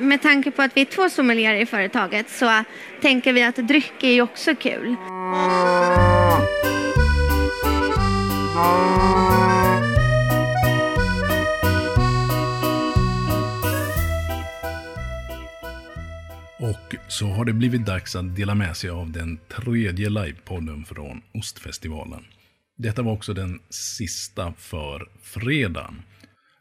Med tanke på att vi är två sommelierer i företaget så tänker vi att dryck är ju också kul. Och så har det blivit dags att dela med sig av den tredje livepodden från Ostfestivalen. Detta var också den sista för fredagen.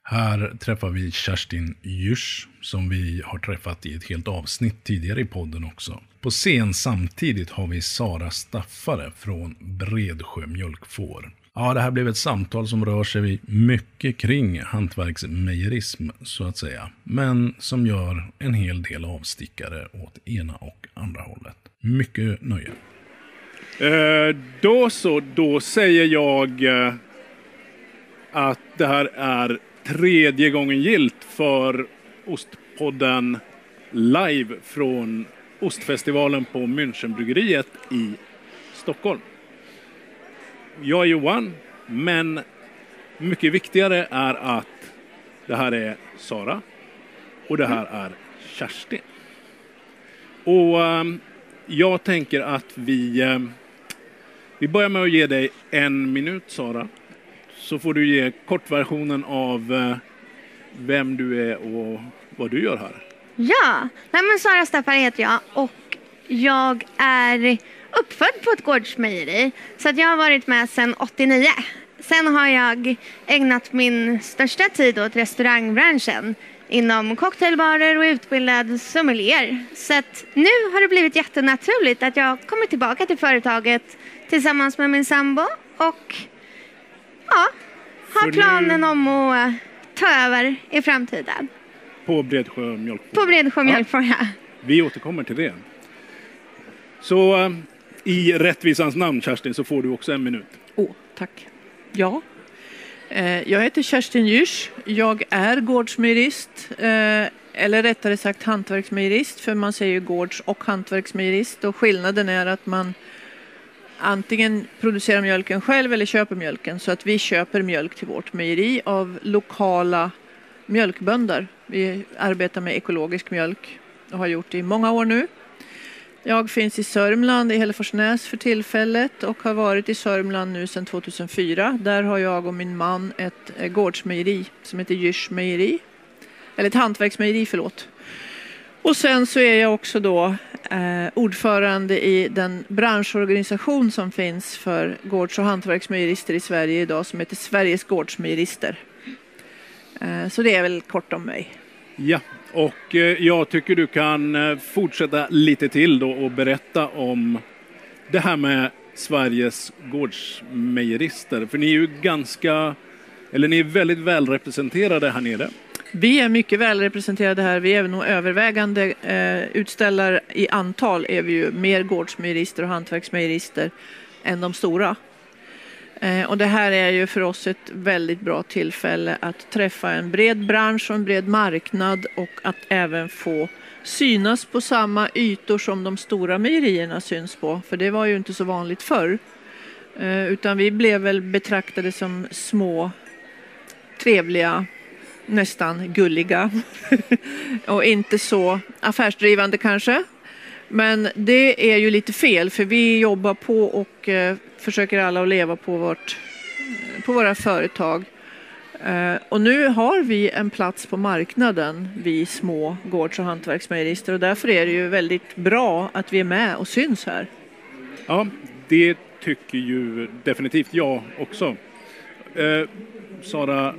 Här träffar vi Kerstin Jüsch som vi har träffat i ett helt avsnitt tidigare i podden också. På scen samtidigt har vi Sara Staffare från Bredsjö Mjölkfår. Ja, det här blev ett samtal som rör sig mycket kring hantverksmejerism, så att säga. Men som gör en hel del avstickare åt ena och andra hållet. Mycket nöje. Eh, då så, då säger jag eh, att det här är tredje gången gilt för Ostpodden live från Ostfestivalen på Münchenbryggeriet i Stockholm. Jag är Johan, men mycket viktigare är att det här är Sara och det här är Kerstin. Och ehm, jag tänker att vi, ehm, vi börjar med att ge dig en minut Sara. Så får du ge kortversionen av eh, vem du är och vad du gör här. Ja, Nej, men Sara Staffare heter jag och jag är uppfödd på ett gårdsmejeri. Så att jag har varit med sedan 89. Sen har jag ägnat min största tid åt restaurangbranschen inom cocktailbarer och utbildad sommelier. Så att nu har det blivit jättenaturligt att jag kommer tillbaka till företaget tillsammans med min sambo och ja, har planen om att ta över i framtiden. På Bredsjö mjölkfår? På Bredsjö mjölkfår, ja. Vi återkommer till det. Så i rättvisans namn, Kerstin, så får du också en minut. Åh, oh, tack. Ja. Eh, jag heter Kerstin Jüsch. Jag är gårdsmejerist, eh, eller rättare sagt hantverksmejerist, för man säger ju gårds och hantverksmejerist. Och skillnaden är att man antingen producerar mjölken själv eller köper mjölken. Så att vi köper mjölk till vårt mejeri av lokala mjölkbönder. Vi arbetar med ekologisk mjölk och har gjort det i många år nu. Jag finns i Sörmland, i Hälleforsnäs för tillfället och har varit i Sörmland nu sedan 2004. Där har jag och min man ett eh, gårdsmejeri som heter Jysch mejeri. Eller ett hantverksmejeri, förlåt. Och sen så är jag också då eh, ordförande i den branschorganisation som finns för gårds och hantverksmejerister i Sverige idag som heter Sveriges gårdsmejerister. Eh, så det är väl kort om mig. Ja, och eh, jag tycker du kan eh, fortsätta lite till då och berätta om det här med Sveriges gårdsmejerister. För ni är ju ganska, eller ni är väldigt välrepresenterade här nere. Vi är mycket välrepresenterade här. Vi är nog övervägande eh, utställare i antal är vi ju mer gårdsmejerister och hantverksmejerister än de stora. Eh, och det här är ju för oss ett väldigt bra tillfälle att träffa en bred bransch och en bred marknad och att även få synas på samma ytor som de stora mejerierna syns på. För det var ju inte så vanligt förr. Eh, utan vi blev väl betraktade som små, trevliga, nästan gulliga och inte så affärsdrivande kanske. Men det är ju lite fel för vi jobbar på och eh, försöker alla att leva på, vårt, eh, på våra företag. Eh, och nu har vi en plats på marknaden, vi små gårds och hantverksmejerister och därför är det ju väldigt bra att vi är med och syns här. Ja, det tycker ju definitivt jag också. Eh, Sara,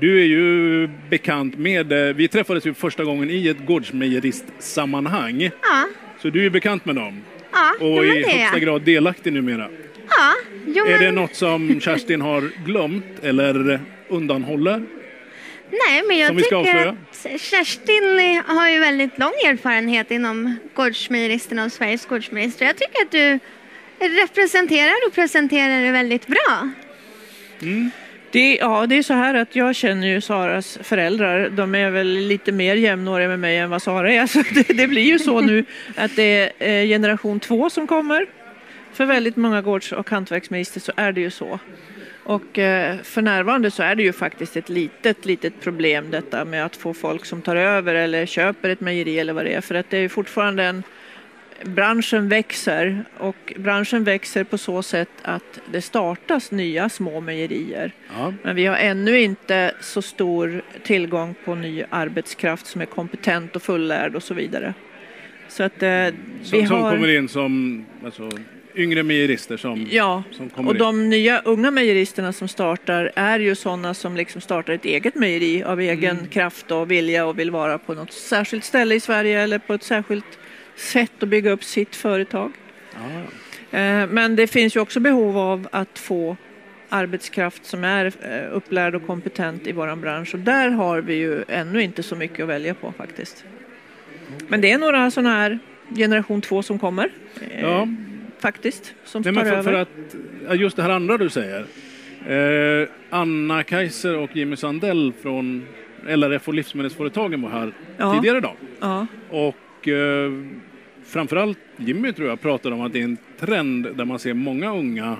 du är ju bekant med, eh, vi träffades ju första gången i ett gårdsmejeristsammanhang. Ja. Så du är bekant med dem? Ja, Och i högsta grad delaktig numera? Ja, jo, Är men... det något som Kerstin har glömt eller undanhåller? Nej, men jag som tycker att Kerstin har ju väldigt lång erfarenhet inom gårdsmejeristerna och Sveriges gårdsmejerister. Jag tycker att du representerar och presenterar det väldigt bra. Mm. Det, ja, det är så här att jag känner ju Saras föräldrar. De är väl lite mer jämnåriga med mig än vad Sara är. Så det, det blir ju så nu att det är eh, generation två som kommer. För väldigt många gårds och hantverksmejerister så är det ju så. Och eh, för närvarande så är det ju faktiskt ett litet, litet problem detta med att få folk som tar över eller köper ett mejeri eller vad det är. För att det är fortfarande en branschen växer och branschen växer på så sätt att det startas nya små mejerier. Ja. Men vi har ännu inte så stor tillgång på ny arbetskraft som är kompetent och fullärd och så vidare. Så att eh, Som, vi som har... kommer in som alltså, yngre mejerister som, Ja, som kommer och in. de nya unga mejeristerna som startar är ju sådana som liksom startar ett eget mejeri av egen Mm. kraft och vilja och vill vara på något särskilt ställe i Sverige eller på ett särskilt sätt att bygga upp sitt företag. Ja, Eh, Men det finns ju också behov av att få arbetskraft som är eh, upplärd och kompetent i vår bransch och där har vi ju ännu inte så mycket att välja på faktiskt. Men det är några sådana här generation två som kommer. eh, Ja. Faktiskt, som Nej, tar för, över. för att, just det här andra du säger. Eh, Anna Kaiser och Jimmy Sandell från LRF och Livsmedelsföretagen var här Ja. tidigare idag. Ja. Och eh, framförallt Jimmy tror jag pratade om att det är en trend där man ser många unga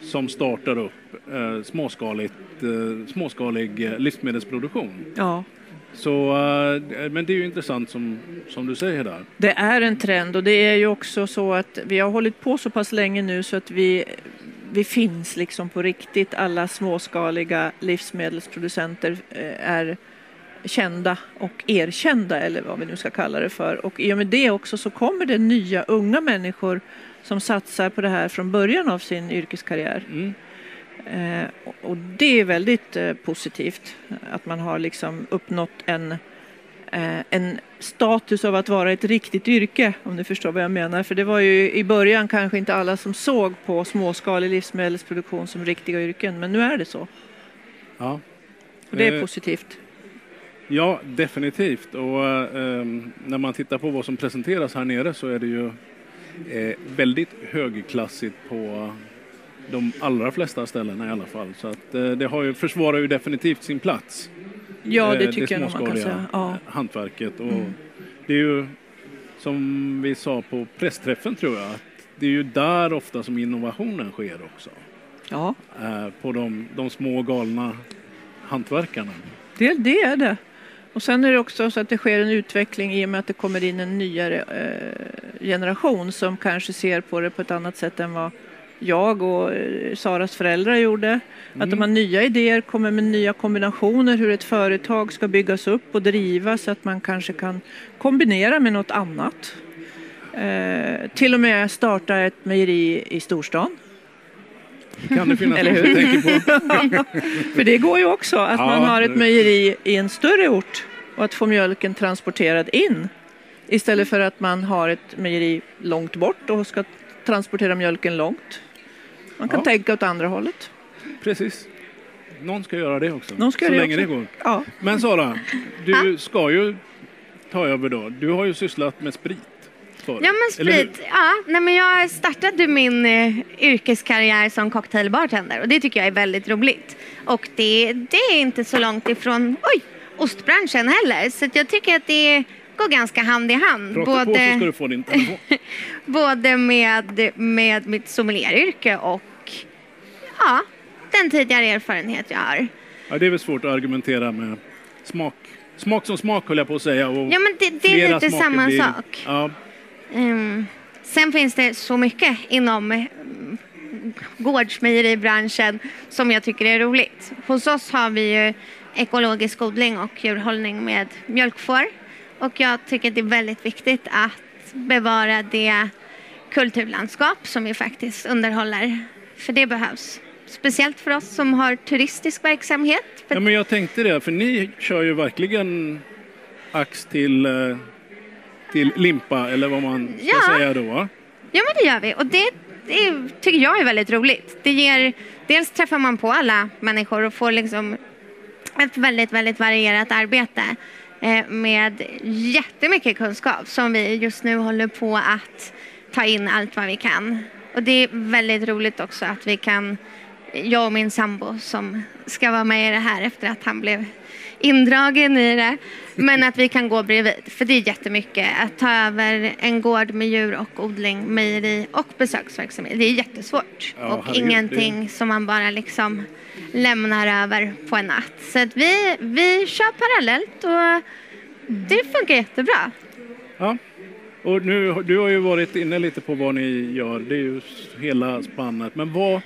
som startar upp eh, småskaligt, eh, småskalig eh, livsmedelsproduktion. ja. Så, men det är ju intressant som, som du säger där. Det är en trend och det är ju också så att vi har hållit på så pass länge nu så att vi, vi finns liksom på riktigt. Alla småskaliga livsmedelsproducenter är kända och erkända eller vad vi nu ska kalla det för. Och i och med det också så kommer det nya unga människor som satsar på det här från början av sin yrkeskarriär. Mm. Eh, och- det är väldigt eh, positivt att man har liksom uppnått en, eh, en status av att vara ett riktigt yrke, om du förstår vad jag menar. För det var ju i början kanske inte alla som såg på småskalig livsmedelsproduktion som riktiga yrken, men nu är det så. Ja. Och det är Eh, positivt. Ja, definitivt. Och eh, när man tittar på vad som presenteras här nere så är det ju eh, väldigt högklassigt på de allra flesta ställena i alla fall. Så att eh, det har ju, försvarar ju definitivt sin plats. Ja, det eh, tycker jag nog man kan säga. Ja. hantverket. Och Mm. Det är ju som vi sa på pressträffen tror jag, att det är ju där ofta som innovationen sker också. ja, Eh, på de, de små galna hantverkarna. det, det är det. Och sen är det också så att det sker en utveckling i och med att det kommer in en nyare eh, generation som kanske ser på det på ett annat sätt än vad jag och eh, Saras föräldrar gjorde. Att de har nya idéer, kommer med nya kombinationer hur ett företag ska byggas upp och drivas så att man kanske kan kombinera med något annat. Eh, till och med starta ett mejeri i storstan. Kan det finnas Eller hur? tänker? För det går ju också att Ja, man har ett mejeri i en större ort och att få mjölken transporterad in istället för att man har ett mejeri långt bort och ska transportera mjölken långt. Man kan Ja. tänka åt andra hållet. Precis. Någon ska göra det också. Någon ska så göra det länge också. det går. Ja, Men Sara, du ska ju ta över då. Du har ju sysslat med sprit förut. Ja men sprit, ja. Nej, men jag startade min eh, yrkeskarriär som cocktailbartender och det tycker jag är väldigt roligt. Och det, det är inte så långt ifrån oj, ostbranschen heller så att jag tycker att det går ganska hand i hand. Prata på så ska du få din telefon. både med, med mitt sommelieryrke och ja, den tidigare erfarenhet jag har. Ja, det är väl svårt att argumentera med smak. Smak som smak höll jag på att säga. Och Ja men det, det är lite samma blir- sak. Ja, Ehm, sen finns det så mycket inom eh, gårdsmejeribranschen som jag tycker är roligt. Hos oss har vi ju ekologisk odling och djurhållning med mjölkfår. Och jag tycker det är väldigt viktigt att bevara det kulturlandskap som vi faktiskt underhåller. För det behövs. Speciellt för oss som har turistisk verksamhet. Ja, men jag tänkte det, för ni kör ju verkligen ax till, eh, till limpa, eller vad man ska Ja. säga då. va? Ja, men det gör vi. Och det, det tycker jag är väldigt roligt. Det ger, dels träffar man på alla människor och får liksom ett väldigt, väldigt varierat arbete eh, med jättemycket kunskap som vi just nu håller på att ta in allt vad vi kan. Och det är väldigt roligt också att vi kan, jag och min sambo som ska vara med i det här efter att han blev indragen i det. Men att vi kan gå bredvid. För det är jättemycket. Att ta över en gård med djur och odling, mejeri och besöksverksamhet. Det är jättesvårt. Ja, och herregud, ingenting det- som man bara liksom lämnar över på en natt. Så att vi, vi kör parallellt och det funkar jättebra. Ja. Och nu, du har ju varit inne lite på vad ni gör, det är ju hela spannet. Men vad,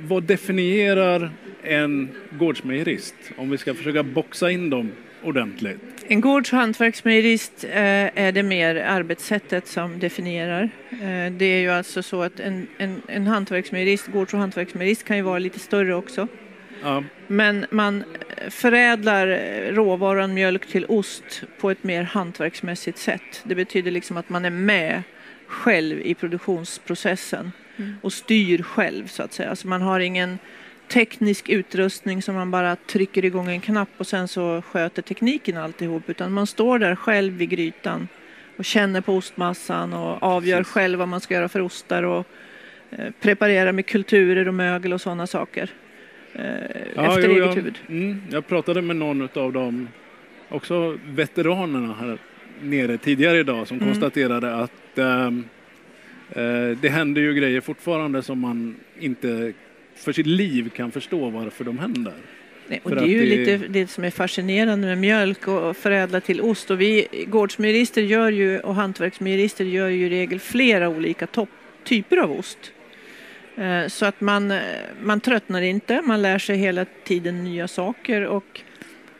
vad definierar en gårdsmejerist? Om vi ska försöka boxa in dem ordentligt. En gårds och hantverksmejerist eh, är det mer arbetssättet som definierar. Eh, det är ju alltså så att en, en, en hantverksmejerist, gårds och hantverksmejerist kan ju vara lite större också. Ja, Men man eh, förädlar råvaran mjölk till ost på ett mer hantverksmässigt sätt. Det betyder liksom att man är med själv i produktionsprocessen och styr själv så att säga. Alltså man har ingen teknisk utrustning som man bara trycker igång en knapp och sen så sköter tekniken alltihop utan man står där själv vid grytan och känner på ostmassan och avgör Precis. själv vad man ska göra för ostar och eh, preparerar med kulturer och mögel och sådana saker. Eh, Ja, efter jo, eget jag, huvud. Mm, jag pratade med någon av dem, också veteranerna här nere tidigare idag, som Mm. konstaterade att ehm, eh, det händer ju grejer fortfarande som man inte för sitt liv kan förstå varför de händer. Nej, och det är ju det- lite det som är fascinerande med mjölk och och förädla till ost. Och vi gårdsmejerister gör ju, och hantverksmejerister gör ju i regel flera olika topp, typer av ost. Eh, Så att man, eh, man tröttnar inte, man lär sig hela tiden nya saker och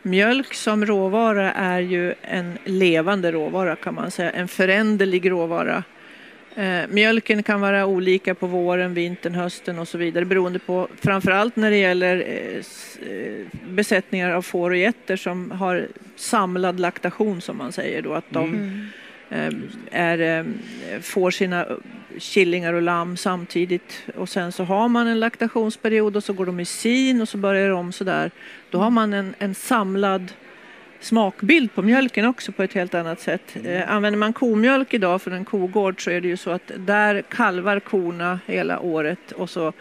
mjölk som råvara är ju en levande råvara kan man säga, en föränderlig råvara. Eh, mjölken kan vara olika på våren, vintern, hösten och så vidare beroende på framförallt när det gäller eh, eh, besättningar av får och getter som har samlad laktation som man säger då att de eh, är, får sina killingar och lamm samtidigt och sen så har man en laktationsperiod och så går de i sin och så börjar de om sådär. Då har man en, en samlad smakbild på mjölken också på ett helt annat sätt. Eh, använder man komjölk idag från en kogård så är det ju så att där kalvar korna hela året och så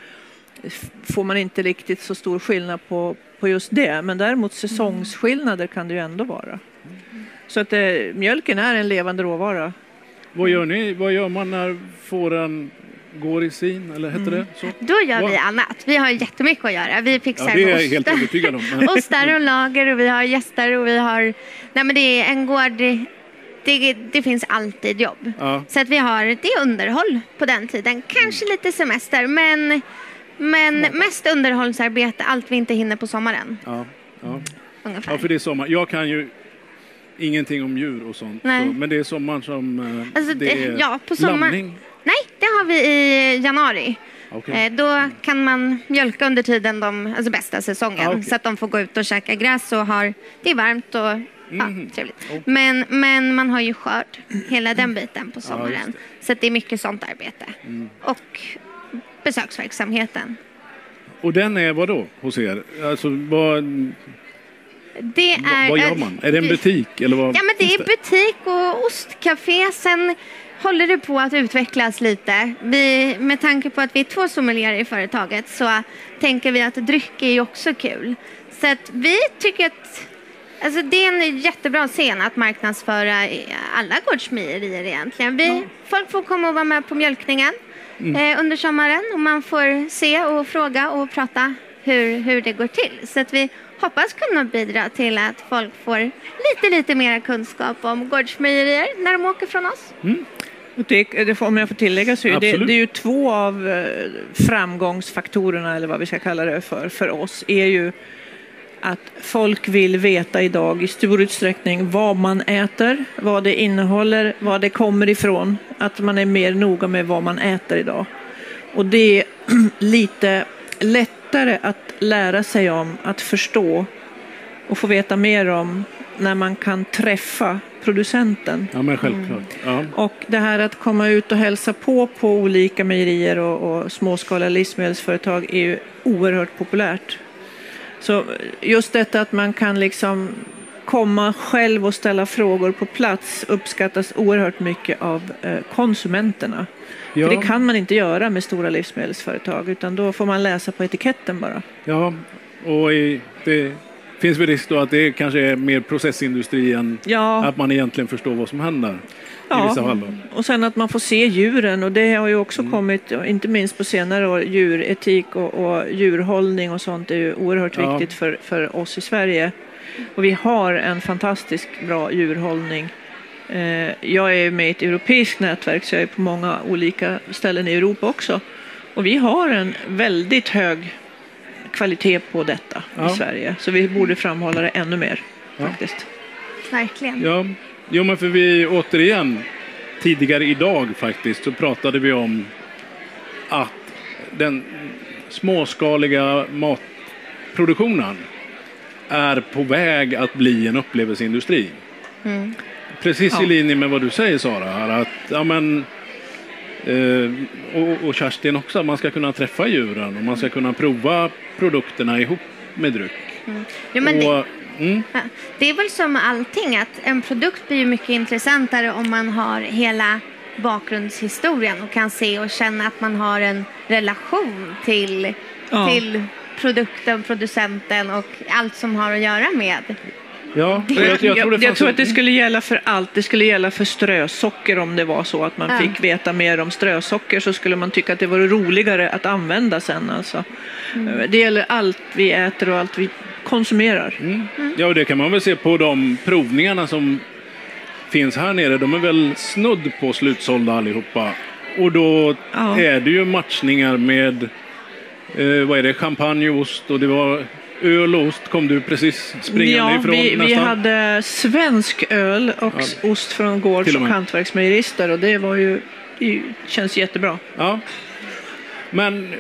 får man inte riktigt så stor skillnad på, på just det. Men däremot säsongsskillnader kan det ju ändå vara. Så att eh, mjölken är en levande råvara. Vad gör ni? Vad gör man när fåren går i sin, eller heter det så? Då gör vi Vad- annat. Vi har jättemycket att göra. Vi fixar Ja, det är jag med helt ostar. övertygad om. Men- ostar och lager och vi har gäster och vi har... Nej men det är en gård. Det, det finns alltid jobb. Ja. Så att vi har, det är underhåll på den tiden. Kanske lite semester men, men mest underhållsarbete, allt vi inte hinner på sommaren. Ja, ja. Ungefär. ja, för det är sommar. Jag kan ju ingenting om djur och sånt. Så, men det är sommaren som eh, Alltså, det- är ja, på sommar- lamning. Har vi i januari. Okej. Eh, Då kan man mjölka under tiden, de, alltså bästa säsongen. Ah, okej. Så att de får gå ut och käka gräs och har, det är varmt och ja, Mhm. trevligt. Oh. Men, men man har ju skörd, hela den biten på sommaren. Mm. så det är mycket sånt arbete. Och besöksverksamheten. Och den är vad då hos er? Alltså, vad, Det är, vad gör man? Är det en butik? Eller vad Ja, men det är butik och ostcafé. Sen håller det på att utvecklas lite. Vi, med tanke på att vi är två sommelierer i företaget så tänker vi att dryck är ju också kul. Så att vi tycker att alltså det är en jättebra scen att marknadsföra alla gårdsmejerier egentligen. Vi, Folk får komma och vara med på mjölkningen eh, under sommaren och man får se och fråga och prata hur, hur det går till. Så att vi hoppas kunna bidra till att folk får lite, lite mer kunskap om gårdsmejerier när de åker från oss. Och Det, om jag får tillägga så är det, det är ju två av eh, framgångsfaktorerna eller vad vi ska kalla det för, för oss är ju att folk vill veta idag i stor utsträckning vad man äter, vad det innehåller, vad det kommer ifrån. Att man är mer noga med vad man äter idag. Och det är lite lättare att lära sig om, att förstå och få veta mer om när man kan träffa producenten. Ja, men självklart. Ja. Och det här att komma ut och hälsa på på olika mejerier och, och småskaliga livsmedelsföretag är ju oerhört populärt. Så just detta att man kan liksom komma själv och ställa frågor på plats uppskattas oerhört mycket av eh, konsumenterna. Ja. För det kan man inte göra med stora livsmedelsföretag utan då får man läsa på etiketten bara. Ja, och det finns väl risk då att det kanske är mer processindustri än Ja. att man egentligen förstår vad som händer i vissa fall. Då. och sen att man får se djuren och det har ju också kommit, och inte minst på senare år, djuretik och, och djurhållning och sånt är ju oerhört Ja. viktigt för, för oss i Sverige. Och vi har en fantastiskt bra djurhållning. Eh, jag är med i ett europeiskt nätverk så jag är på många olika ställen i Europa också. Och vi har en väldigt hög kvalitet på detta Ja. i Sverige. Så vi borde framhålla det ännu mer faktiskt. Verkligen. Ja, jo, men för vi återigen tidigare idag faktiskt så pratade vi om att den småskaliga matproduktionen är på väg att bli en upplevelseindustri. Precis i Ja. linje med vad du säger Sara, här, att ja, men, eh, och, och Kerstin också, att man ska kunna träffa djuren och man ska kunna prova produkterna ihop med dryck. Jo, men det, och, mm, ja, det är väl som allting att en produkt blir mycket intressantare om man har hela bakgrundshistorien och kan se och känna att man har en relation till, Ja. till produkten, producenten och allt som har att göra med. Ja, Jag, jag, jag, tror det jag, tror att det skulle gälla för allt. Det skulle gälla för strösocker om det var så att man Ja. fick veta mer om strösocker så skulle man tycka att det var roligare att använda sen. Alltså. Det gäller allt vi äter och allt vi konsumerar. Mm. Ja, och det kan man väl se på de provningarna som finns här nere. De är väl snudd på slutsålda allihopa. Och då Ja. är det ju matchningar med eh, vad är det, champagne och ost och det var öl och ost kom du precis springande Ja, ifrån vi, vi hade svensk öl och Ja. ost från gårds och och hantverksmejerister och det var ju, det känns jättebra. Ja. Men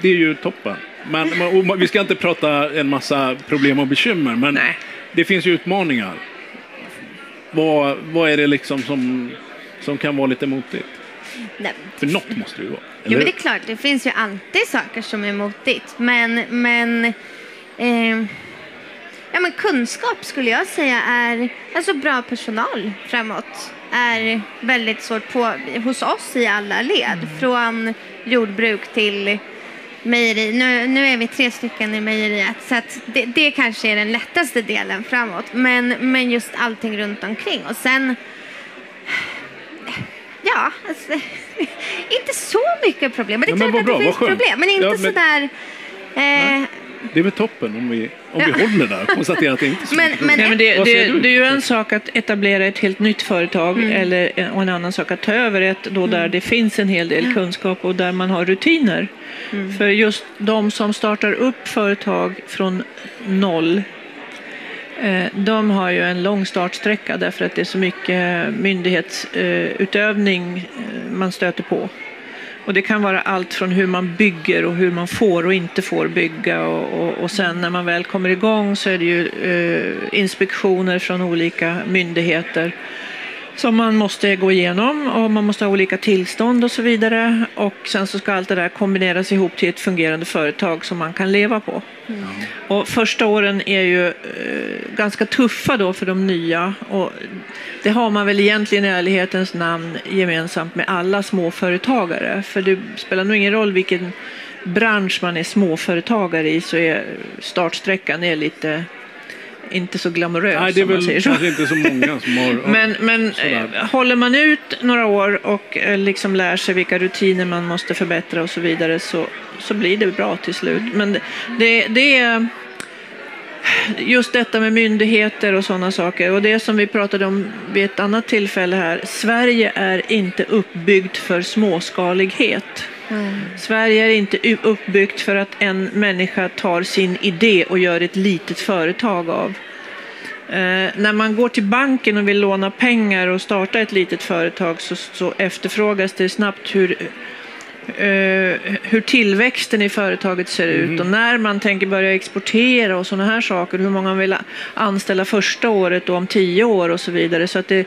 det är ju toppen. Men och vi ska inte prata en massa problem och bekymmer, men Nej. det finns ju utmaningar. Vad, vad är det liksom som, som kan vara lite motigt? Nej, För något måste det ju vara. Jo, men det är klart, det finns ju alltid saker som är motigt. Men, men, eh, ja, men kunskap skulle jag säga är, alltså bra personal framåt är väldigt svårt på, hos oss i alla led. Från jordbruk till mejeri. Nu, nu är vi tre stycken i mejeriet så det, det kanske är den lättaste delen framåt. Men, men just allting runt omkring. Och sen Ja, alltså, inte så mycket problem. Men det är Ja, klart att bra, det finns problem. Men inte Ja, men- sådär... Eh, Det är väl toppen om vi, om vi håller där. Och konstaterar att det inte är så Men- mycket men-. Nej, men det, det, det är ju en sak att etablera ett helt nytt företag eller, en- och en annan sak att ta över ett då där det finns en hel del kunskap och där man har rutiner. För just de som startar upp företag från noll eh, de har ju en lång startsträcka därför att det är så mycket myndighetsutövning eh, man stöter på. Och det kan vara allt från hur man bygger och hur man får och inte får bygga och, och, och sen när man väl kommer igång så är det ju eh, inspektioner från olika myndigheter som man måste gå igenom och man måste ha olika tillstånd och så vidare. Och sen så ska allt det där kombineras ihop till ett fungerande företag som man kan leva på. Och första åren är ju eh, ganska tuffa då för de nya. Och det har man väl egentligen i ärlighetens namn gemensamt med alla småföretagare. För det spelar nog ingen roll vilken bransch man är småföretagare i så är startsträckan är lite inte så glamorös Nej, det är väl kanske inte så många som har... Men, men Sådär. eh, håller man ut några år och eh, liksom lär sig vilka rutiner man måste förbättra och så vidare så, så blir det bra till slut. Men det, det är just detta med myndigheter och sådana saker och det som vi pratade om vid ett annat tillfälle här. Sverige är inte uppbyggt för småskalighet. Sverige är inte uppbyggt för att en människa tar sin idé och gör ett litet företag av. Eh, när man går till banken och vill låna pengar och starta ett litet företag så, så efterfrågas det snabbt hur, hur tillväxten i företaget ser ut och när man tänker börja exportera och sådana här saker. Hur många man vill anställa första året och om tio år och så vidare. Så att det,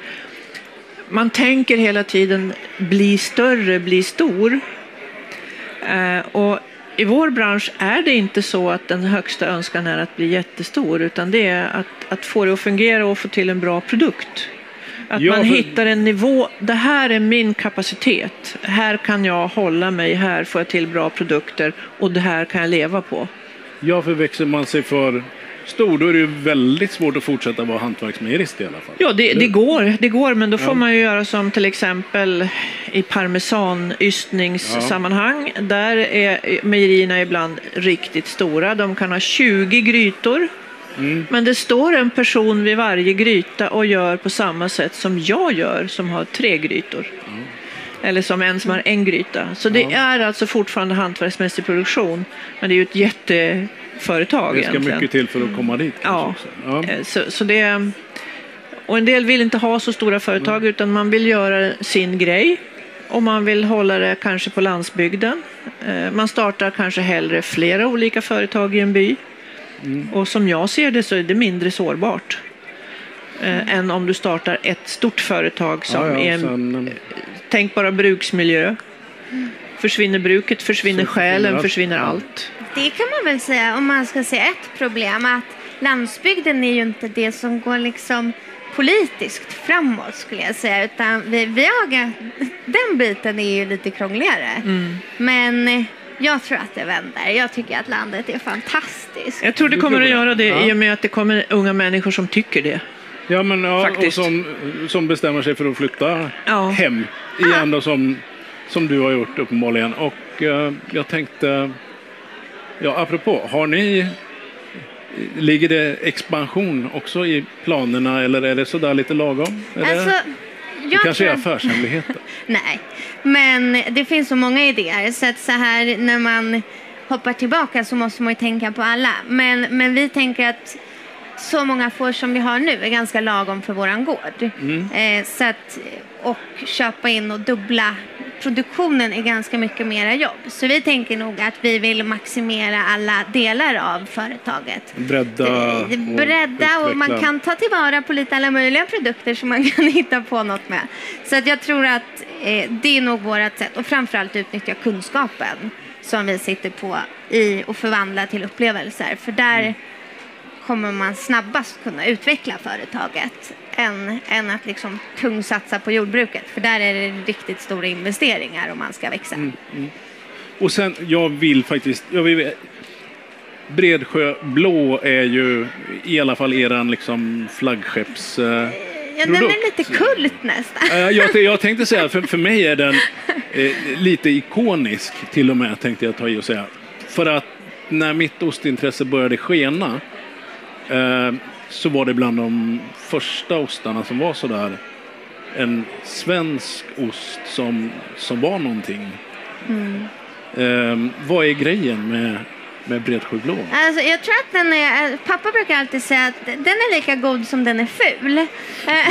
man tänker hela tiden bli större, bli stor. Eh, och i vår bransch är det inte så att den högsta önskan är att bli jättestor utan det är att, att få det att fungera och få till en bra produkt. Att Ja, man för- hittar en nivå, det här är min kapacitet, här kan jag hålla mig, här får jag till bra produkter och det här kan jag leva på. Ja, för växer man sig för stor, då är det ju väldigt svårt att fortsätta vara hantverksmejerist i alla fall. Ja, det, det, går, det går, men då får Ja. man ju göra som till exempel i parmesanystningssammanhang. Där är mejerierna ibland riktigt stora. De kan ha 20 grytor. Mm. Men det står en person vid varje gryta och gör på samma sätt som jag gör som har tre grytor. Eller som en som har en gryta. Så det är alltså fortfarande hantverksmässig produktion. Men det är ju ett jätteföretag Det ska egentligen. mycket till för att komma dit. Ja. ja. Eh, Så, så det, och en del vill inte ha så stora företag utan man vill göra sin grej. Och man vill hålla det kanske på landsbygden. Eh, Man startar kanske hellre flera olika företag i en by. Och som jag ser det så är det mindre sårbart. Eh, än om du startar ett stort företag som ja, ja, är en, sen, tänk bara bruksmiljö. Försvinner bruket, försvinner Så försvinner själen, allt. försvinner allt. Det kan man väl säga om man ska se ett problem att landsbygden är ju inte det som går liksom politiskt framåt skulle jag säga utan vi, vi har, den biten är ju lite krångligare. Men eh, jag tror att det vänder. Jag tycker att landet är fantastiskt. Jag tror det Du kommer att göra det Ja. i och med att det kommer unga människor som tycker det. ja, men, ja, och Faktiskt. som, som bestämmer sig för att flytta Ja. hem igen då, som, som du har gjort uppenbarligen. Och eh, jag tänkte, ja apropå, har ni Ligger det expansion också i planerna eller är det sådär lite lagom? Är Alltså, det jag kanske är tror- affärshemligheter? Nej, men det finns så många idéer så att så här när man hoppar tillbaka så måste man ju tänka på alla. Men, men vi tänker att så många får som vi har nu är ganska lagom för våran gård. Eh, så att, och köpa in och dubbla produktionen är ganska mycket mera jobb. Så vi tänker nog att vi vill maximera alla delar av företaget. Bredda och Bredda och man utveckla. kan ta tillvara på lite alla möjliga produkter som man kan hitta på något med. Så att jag tror att eh, det är nog vårt sätt och framförallt utnyttja kunskapen som vi sitter på i och förvandla till upplevelser. För där Mm. Kommer man snabbast kunna utveckla företaget än, än att liksom tungsatsa på jordbruket. För där är det riktigt stora investeringar om man ska växa. Mm. Och sen, jag vill faktiskt... Jag vill, Bredsjö blå är ju i alla fall eran liksom flaggskepps... Eh, Ja, den är lite kult nästan. Eh, jag, jag tänkte säga, för, för mig är den eh, lite ikonisk till och med, tänkte jag ta i och säga. För att när mitt ostintresse började skena så var det bland de första ostarna som var sådär en svensk ost som, som var någonting. Eh, vad är grejen med, med Bredsjö blå? Alltså, jag tror att den är, pappa brukar alltid säga att den är lika god som den är ful. Eh,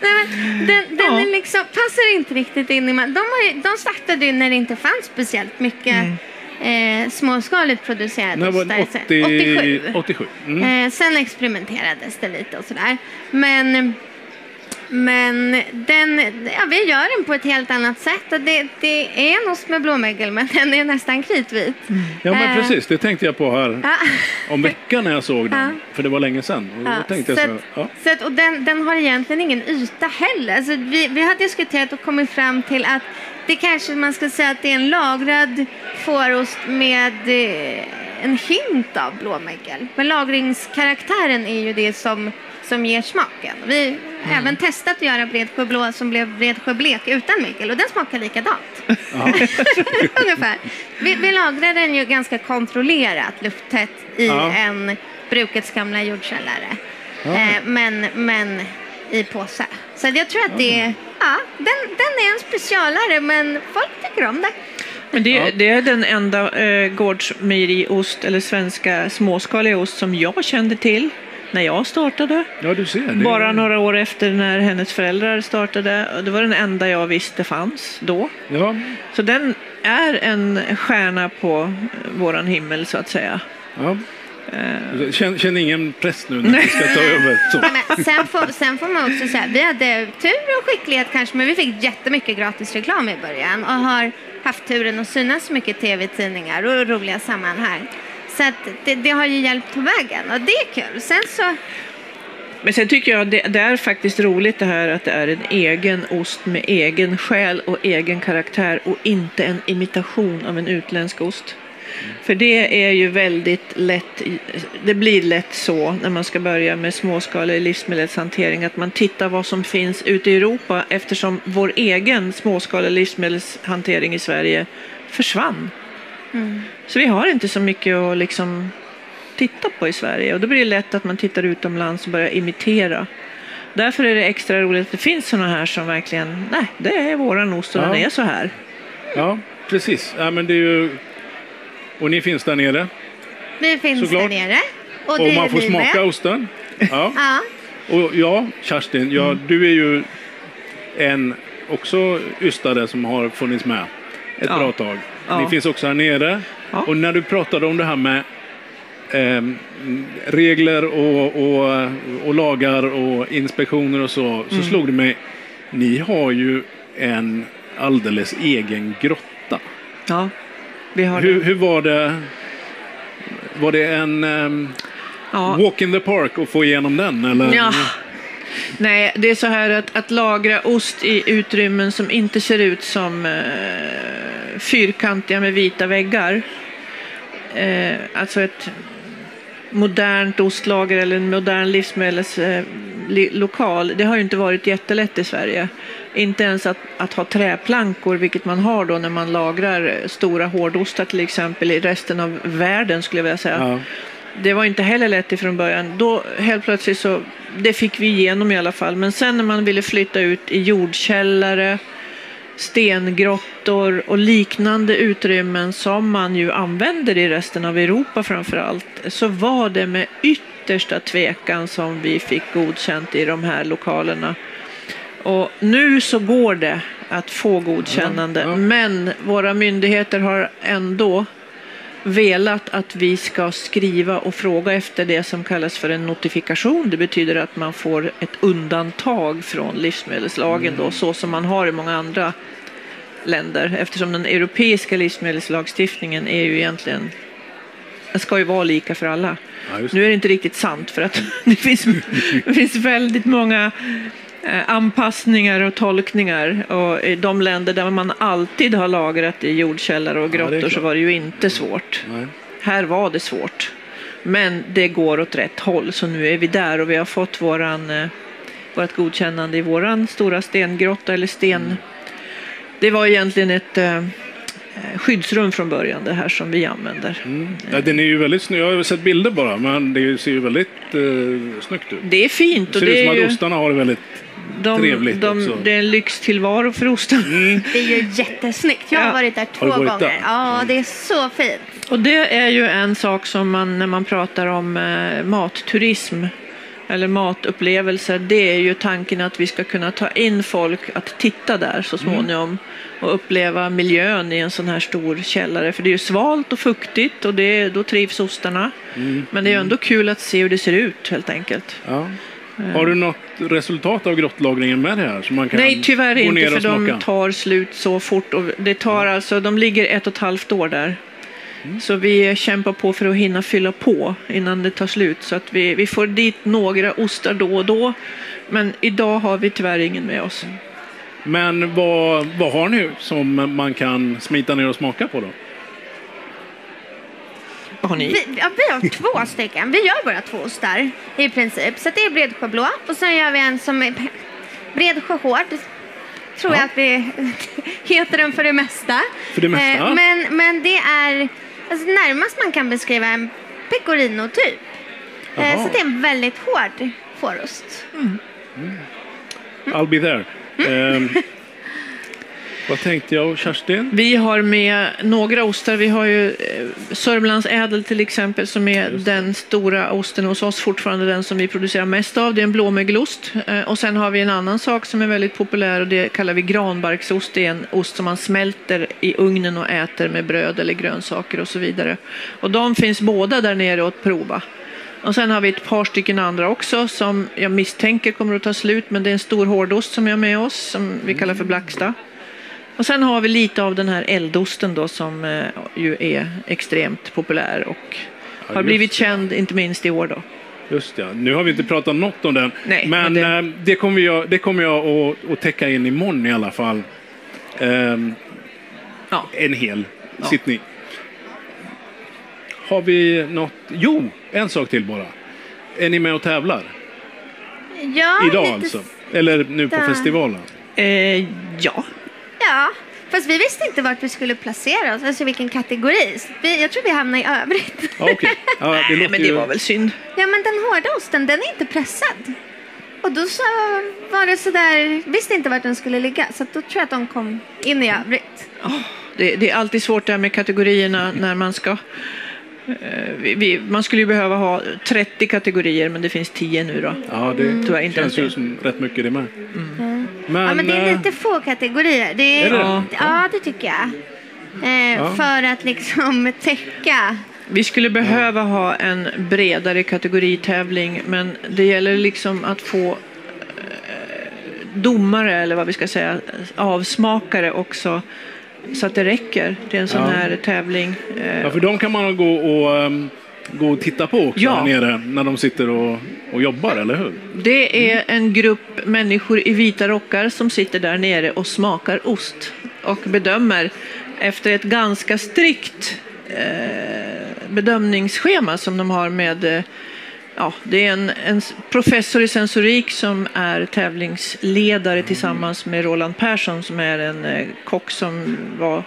Nej, men den den Ja. är liksom, passar inte riktigt in i... ma- De, har ju, de startade ju när det inte fanns speciellt mycket eh, småskaligt producerade var ostar. det? Så- 80, 87. 87. Mm. Eh, sen experimenterades det lite och sådär. Men, men den, ja, vi gör den på ett helt annat sätt. Och det, det är ost med blåmögel men den är nästan kritvit. Ja men Eh, precis, det tänkte jag på här Ja. om veckan när jag såg den. Ja. För det var länge sedan. Och Ja, tänkte jag så så här, att, ja. så att, och den, den har egentligen ingen yta heller. Alltså vi, vi har diskuterat och kommit fram till att det kanske man ska säga att det är en lagrad fårost med eh, en hint av blåmögel. Men lagringskaraktären är ju det som, som ger smaken. Vi har Mm. även testat att göra Bredsjö blå som blev Bredsjö blek utan mögel och den smakar likadant. Ungefär. Vi, vi lagrar den ju ganska kontrollerat lufttätt i Ja. en brukets gamla jordkällare. Eh, men, men i påse. Så jag tror att det är, ja, den, den är en specialare men folk tycker om det. Men det, Ja. det är den enda eh, gårdsmejeriost eller svenska småskaliga ost som jag kände till när jag startade. ja, du ser. Det Bara några år efter när hennes föräldrar startade. Det var den enda jag visste fanns då. Ja, Så den är en stjärna på våran himmel så att säga. ja. Eh, Känn, känn ingen press nu när vi ska ta över. Så. Men sen, får, sen får man också säga, vi hade tur och skicklighet kanske, men vi fick jättemycket gratis reklam i början och har haft turen att synas så mycket i tv-tidningar och roliga sammanhang. Så att det, det har ju hjälpt på vägen och det är kul. Sen så, Men sen tycker jag det, det är faktiskt roligt det här att det är en egen ost med egen själ och egen karaktär och inte en imitation av en utländsk ost. För det är ju väldigt lätt, det blir lätt så när man ska börja med småskalig livsmedelshantering att man tittar vad som finns ute i Europa eftersom vår egen småskaliga livsmedelshantering i Sverige försvann. Så vi har inte så mycket att liksom titta på i Sverige och då blir det lätt att man tittar utomlands och börjar imitera. Därför är det extra roligt att det finns sådana här som verkligen, nej, det är våran ost och Ja. den är så här. Ja, precis. Ja, men det är ju... Och ni finns där nere. Vi finns Såklart. där nere. Och, Och man får smaka med. osten. Ja. Ja. Och ja, Kerstin, ja, Mm. du är ju en också ystare som har funnits med ett Ja. bra tag. Ja. Ni finns också här nere. Ja. Och när du pratade om det här med ehm, regler och, och, och lagar och inspektioner och så, så Mm. slog det mig, ni har ju en alldeles egen grotta. Ja, vi har Hur, hur var det? Var det en ehm, Ja. walk in the park att få igenom den? Eller? Ja. Nej, det är så här att, att lagra ost i utrymmen som inte ser ut som eh, fyrkantiga med vita väggar. Eh, alltså ett modernt ostlager eller en modern livsmedelslokal. Eh, det har ju inte varit jättelätt i Sverige. Inte ens att, att ha träplankor, vilket man har då när man lagrar eh, stora hårdostar till exempel i resten av världen skulle jag vilja säga. Ja. Det var inte heller lätt ifrån början. Då helt plötsligt så, det fick vi igenom i alla fall. Men sen när man ville flytta ut i jordkällare, stengrottor och liknande utrymmen som man ju använder i resten av Europa framför allt, så var det med yttersta tvekan som vi fick godkänt i de här lokalerna. Och nu så går det att få godkännande, Ja, ja. men våra myndigheter har ändå velat att vi ska skriva och fråga efter det som kallas för en notifikation. Det betyder att man får ett undantag från livsmedelslagen då, så som man har i många andra länder. Eftersom den europeiska livsmedelslagstiftningen är ju egentligen, den ska ju vara lika för alla. Ja, Nu är det inte riktigt sant för att det finns, det finns väldigt många anpassningar och tolkningar. Och i de länder där man alltid har lagrat i jordkällare och grottor så klart. var det ju inte svårt. Nej. Här var det svårt. Men det går åt rätt håll så nu är vi där och vi har fått våran, eh, vårt godkännande i våran stora stengrotta eller sten. Det var egentligen ett eh, skyddsrum från början det här som vi använder. Ja, den är ju väldigt snygg. Jag har sett bilder bara, men det ser ju väldigt uh, snyggt ut. Det är fint Det och ser det ut som ju... att ostarna har det väldigt... De, Trevligt de, också. det är en lyxtillvaro för osten. Det är ju jättesnyggt. Jag har Ja. varit där två varit gånger. där? Ja, det är så fint. Och det är ju en sak som man, när man pratar om eh, matturism eller matupplevelser, det är ju tanken att vi ska kunna ta in folk att titta där så småningom och uppleva miljön i en sån här stor källare. För det är ju svalt och fuktigt och det, då trivs ostarna. Men det är ju ändå kul att se hur det ser ut helt enkelt. Ja. Har du något resultat av grottlagringen med det här? Så man kan Nej, tyvärr inte för de tar slut så fort. Och det tar alltså, de ligger ett och ett halvt år där. Så vi kämpar på för att hinna fylla på innan det tar slut. Så att vi, vi får dit några ostar då och då. Men idag har vi tyvärr ingen med oss. Men vad, vad har ni som man kan smita ner och smaka på då? Har ni? Vi, ja, vi har två stycken. Vi gör bara två ostar i princip. Så det är bredsjö blå och sen gör vi en som är bredsjö hård. Tror Ja. jag att vi heter den för det mesta. För det mesta? Eh, men, men det är alltså, närmast man kan beskriva en pecorino typ. Eh, så det är en väldigt hård fårost. I'll be there. Mm. Ehm, vad tänkte jag, Kerstin? Vi har med några ostar. Vi har ju eh, Sörmlands ädel till exempel som är den stora osten hos oss, fortfarande den som vi producerar mest av. Det är en blåmögelost. Eh, Och sen har vi en annan sak som är väldigt populär och det kallar vi granbarksost. Det är en ost som man smälter i ugnen och äter med bröd eller grönsaker och så vidare. Och de finns båda där nere att prova. Och sen har vi ett par stycken andra också som jag misstänker kommer att ta slut men det är en stor hårdost som vi har med oss som vi kallar för Blacksta. Och sen har vi lite av den här eldosten då som eh, ju är extremt populär och har just blivit det. känd inte minst i år då. Just ja. Nu har vi inte pratat något om den. Nej, men men det... det- det kommer jag, det kommer jag att, att täcka in imorgon i alla fall. Ehm, Ja. en hel Ja. sittning. har vi något? Jo, en sak till bara. Är ni med och tävlar? Ja, Idag lite alltså? Eller nu på festivalen? Eh, ja, Ja, fast vi visste inte vart vi skulle placera oss, alltså vilken kategori. Så Vi, jag tror vi hamnade i övrigt. Ja, Okej. Ja, det Nej, låter men det ju... var väl synd. Ja, men den hårda osten, den är inte pressad. Och då så var det sådär, visste inte vart den skulle ligga. Så att då tror jag att de kom in i övrigt. Det, det är alltid svårt där med kategorierna när man ska... eh, vi, vi, man skulle ju behöva ha 30 kategorier, men det finns 10 nu då. Ja, det Mm. Tyvärr inte känns ju som rätt mycket det med. Men, Ja, men det är eh, lite få kategorier. Det är, Är det? ja. ja, det tycker jag. Eh, För att liksom täcka. Vi skulle behöva ha en bredare kategoritävling, men det gäller liksom att få domare, eller vad vi ska säga, avsmakare också, så att det räcker till en sån Ja. här tävling. Eh, Ja, för de kan man gå och, ehm, gå och titta på också Ja. här nere när de sitter och, och jobbar, eller hur? Det är en grupp människor i vita rockar som sitter där nere och smakar ost och bedömer efter ett ganska strikt eh, bedömningsschema som de har med eh, Ja, det är en, en professor i sensorik som är tävlingsledare tillsammans med Roland Persson som är en eh, kock som var,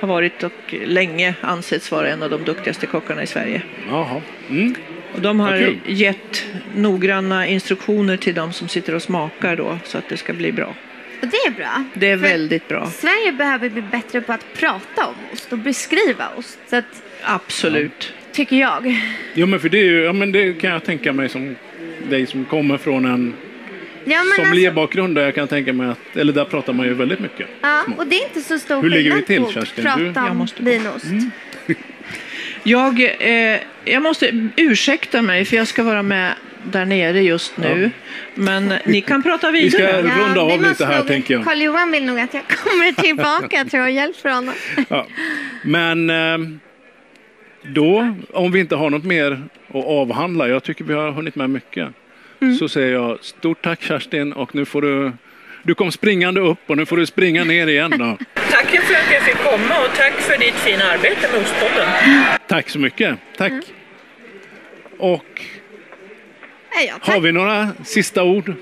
har varit och länge ansetts vara en av de duktigaste kockarna i Sverige. Jaha. Mm. Och de har kul. gett noggranna instruktioner till de som sitter och smakar då så att det ska bli bra. Och det är bra. Det är För väldigt bra. Sverige behöver bli bättre på att prata om ost och beskriva ost. Så att, Absolut. Tycker jag. Jo, men för det, är ju, ja, men det kan jag tänka mig som dig som kommer från en Ja, men alltså, sommelierbakgrund där jag kan tänka mig att, eller där pratar man ju väldigt mycket. ja, och det är inte så stor Hur ligger vi till, Kerstin? prata Du- Mm. Jag om måste gå. vinost. Jag, eh, jag måste ursäkta mig för jag ska vara med där nere just nu. Men ni kan prata Vi ska vidare. runda av måste lite här nog- tänker jag. Karl-Johan vill nog att jag kommer tillbaka tror jag och hjälper honom. Ja. Men ehm, då, om vi inte har något mer att avhandla, jag tycker vi har hunnit med mycket, Mm. så säger jag stort tack Kerstin och nu får du, du kom springande upp och nu får du springa ner igen då. Tack för att jag fick komma och tack för ditt fina arbete med Ostpodden. Tack så mycket. Tack. Mm. Och Ja, ja, tack. har vi några sista ord?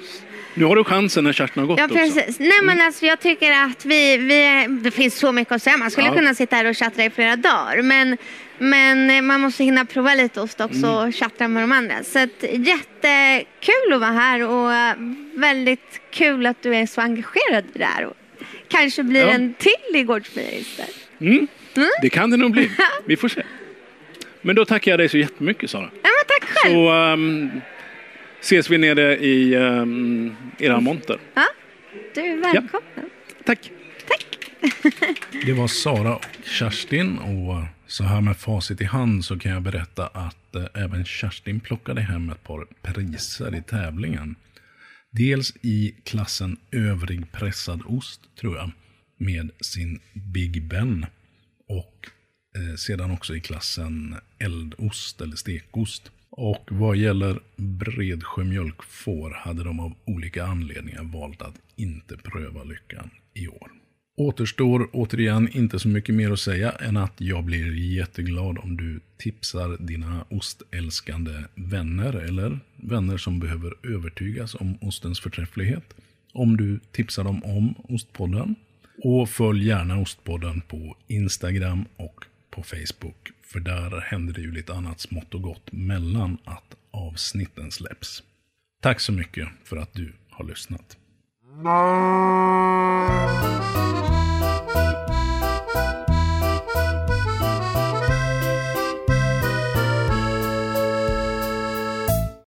Nu har du chansen när Kerstin har gått Ja, också. Mm. precis. Nej, men alltså, jag tycker att vi, vi... Det finns så mycket att säga. Man skulle Ja. kunna sitta här och chatta i flera dagar. Men, men man måste hinna prova lite ost också Mm. och chatta med de andra. Så att, jättekul att vara här och eh, väldigt kul att du är så engagerad i det här. Och kanske blir Ja. en till i Gårdsmejerister. Mm. Det kan det nog bli. Vi får se. Men då tackar jag dig så jättemycket Sara. Ja, men tack själv. Så ehm, ses vi nere i um, era monter. Ja, du är välkommen. Tack. Det var Sara och Kerstin och så här med facit i hand så kan jag berätta att eh, även Kerstin plockade hem ett par priser i tävlingen. Dels i klassen övrig pressad ost, tror jag, med sin Big Ben. Och eh, sedan också i klassen eldost eller stekost. Och vad gäller Bredsjö mjölkfår hade de av olika anledningar valt att inte pröva lyckan i år. Återstår återigen inte så mycket mer att säga än att jag blir jätteglad om du tipsar dina ostälskande vänner eller vänner som behöver övertygas om ostens förträfflighet. Om du tipsar dem om Ostpodden. Och följ gärna Ostpodden på Instagram och på Facebook. För där händer det ju lite annat smått och gott mellan att avsnitten släpps. Tack så mycket för att du har lyssnat. No.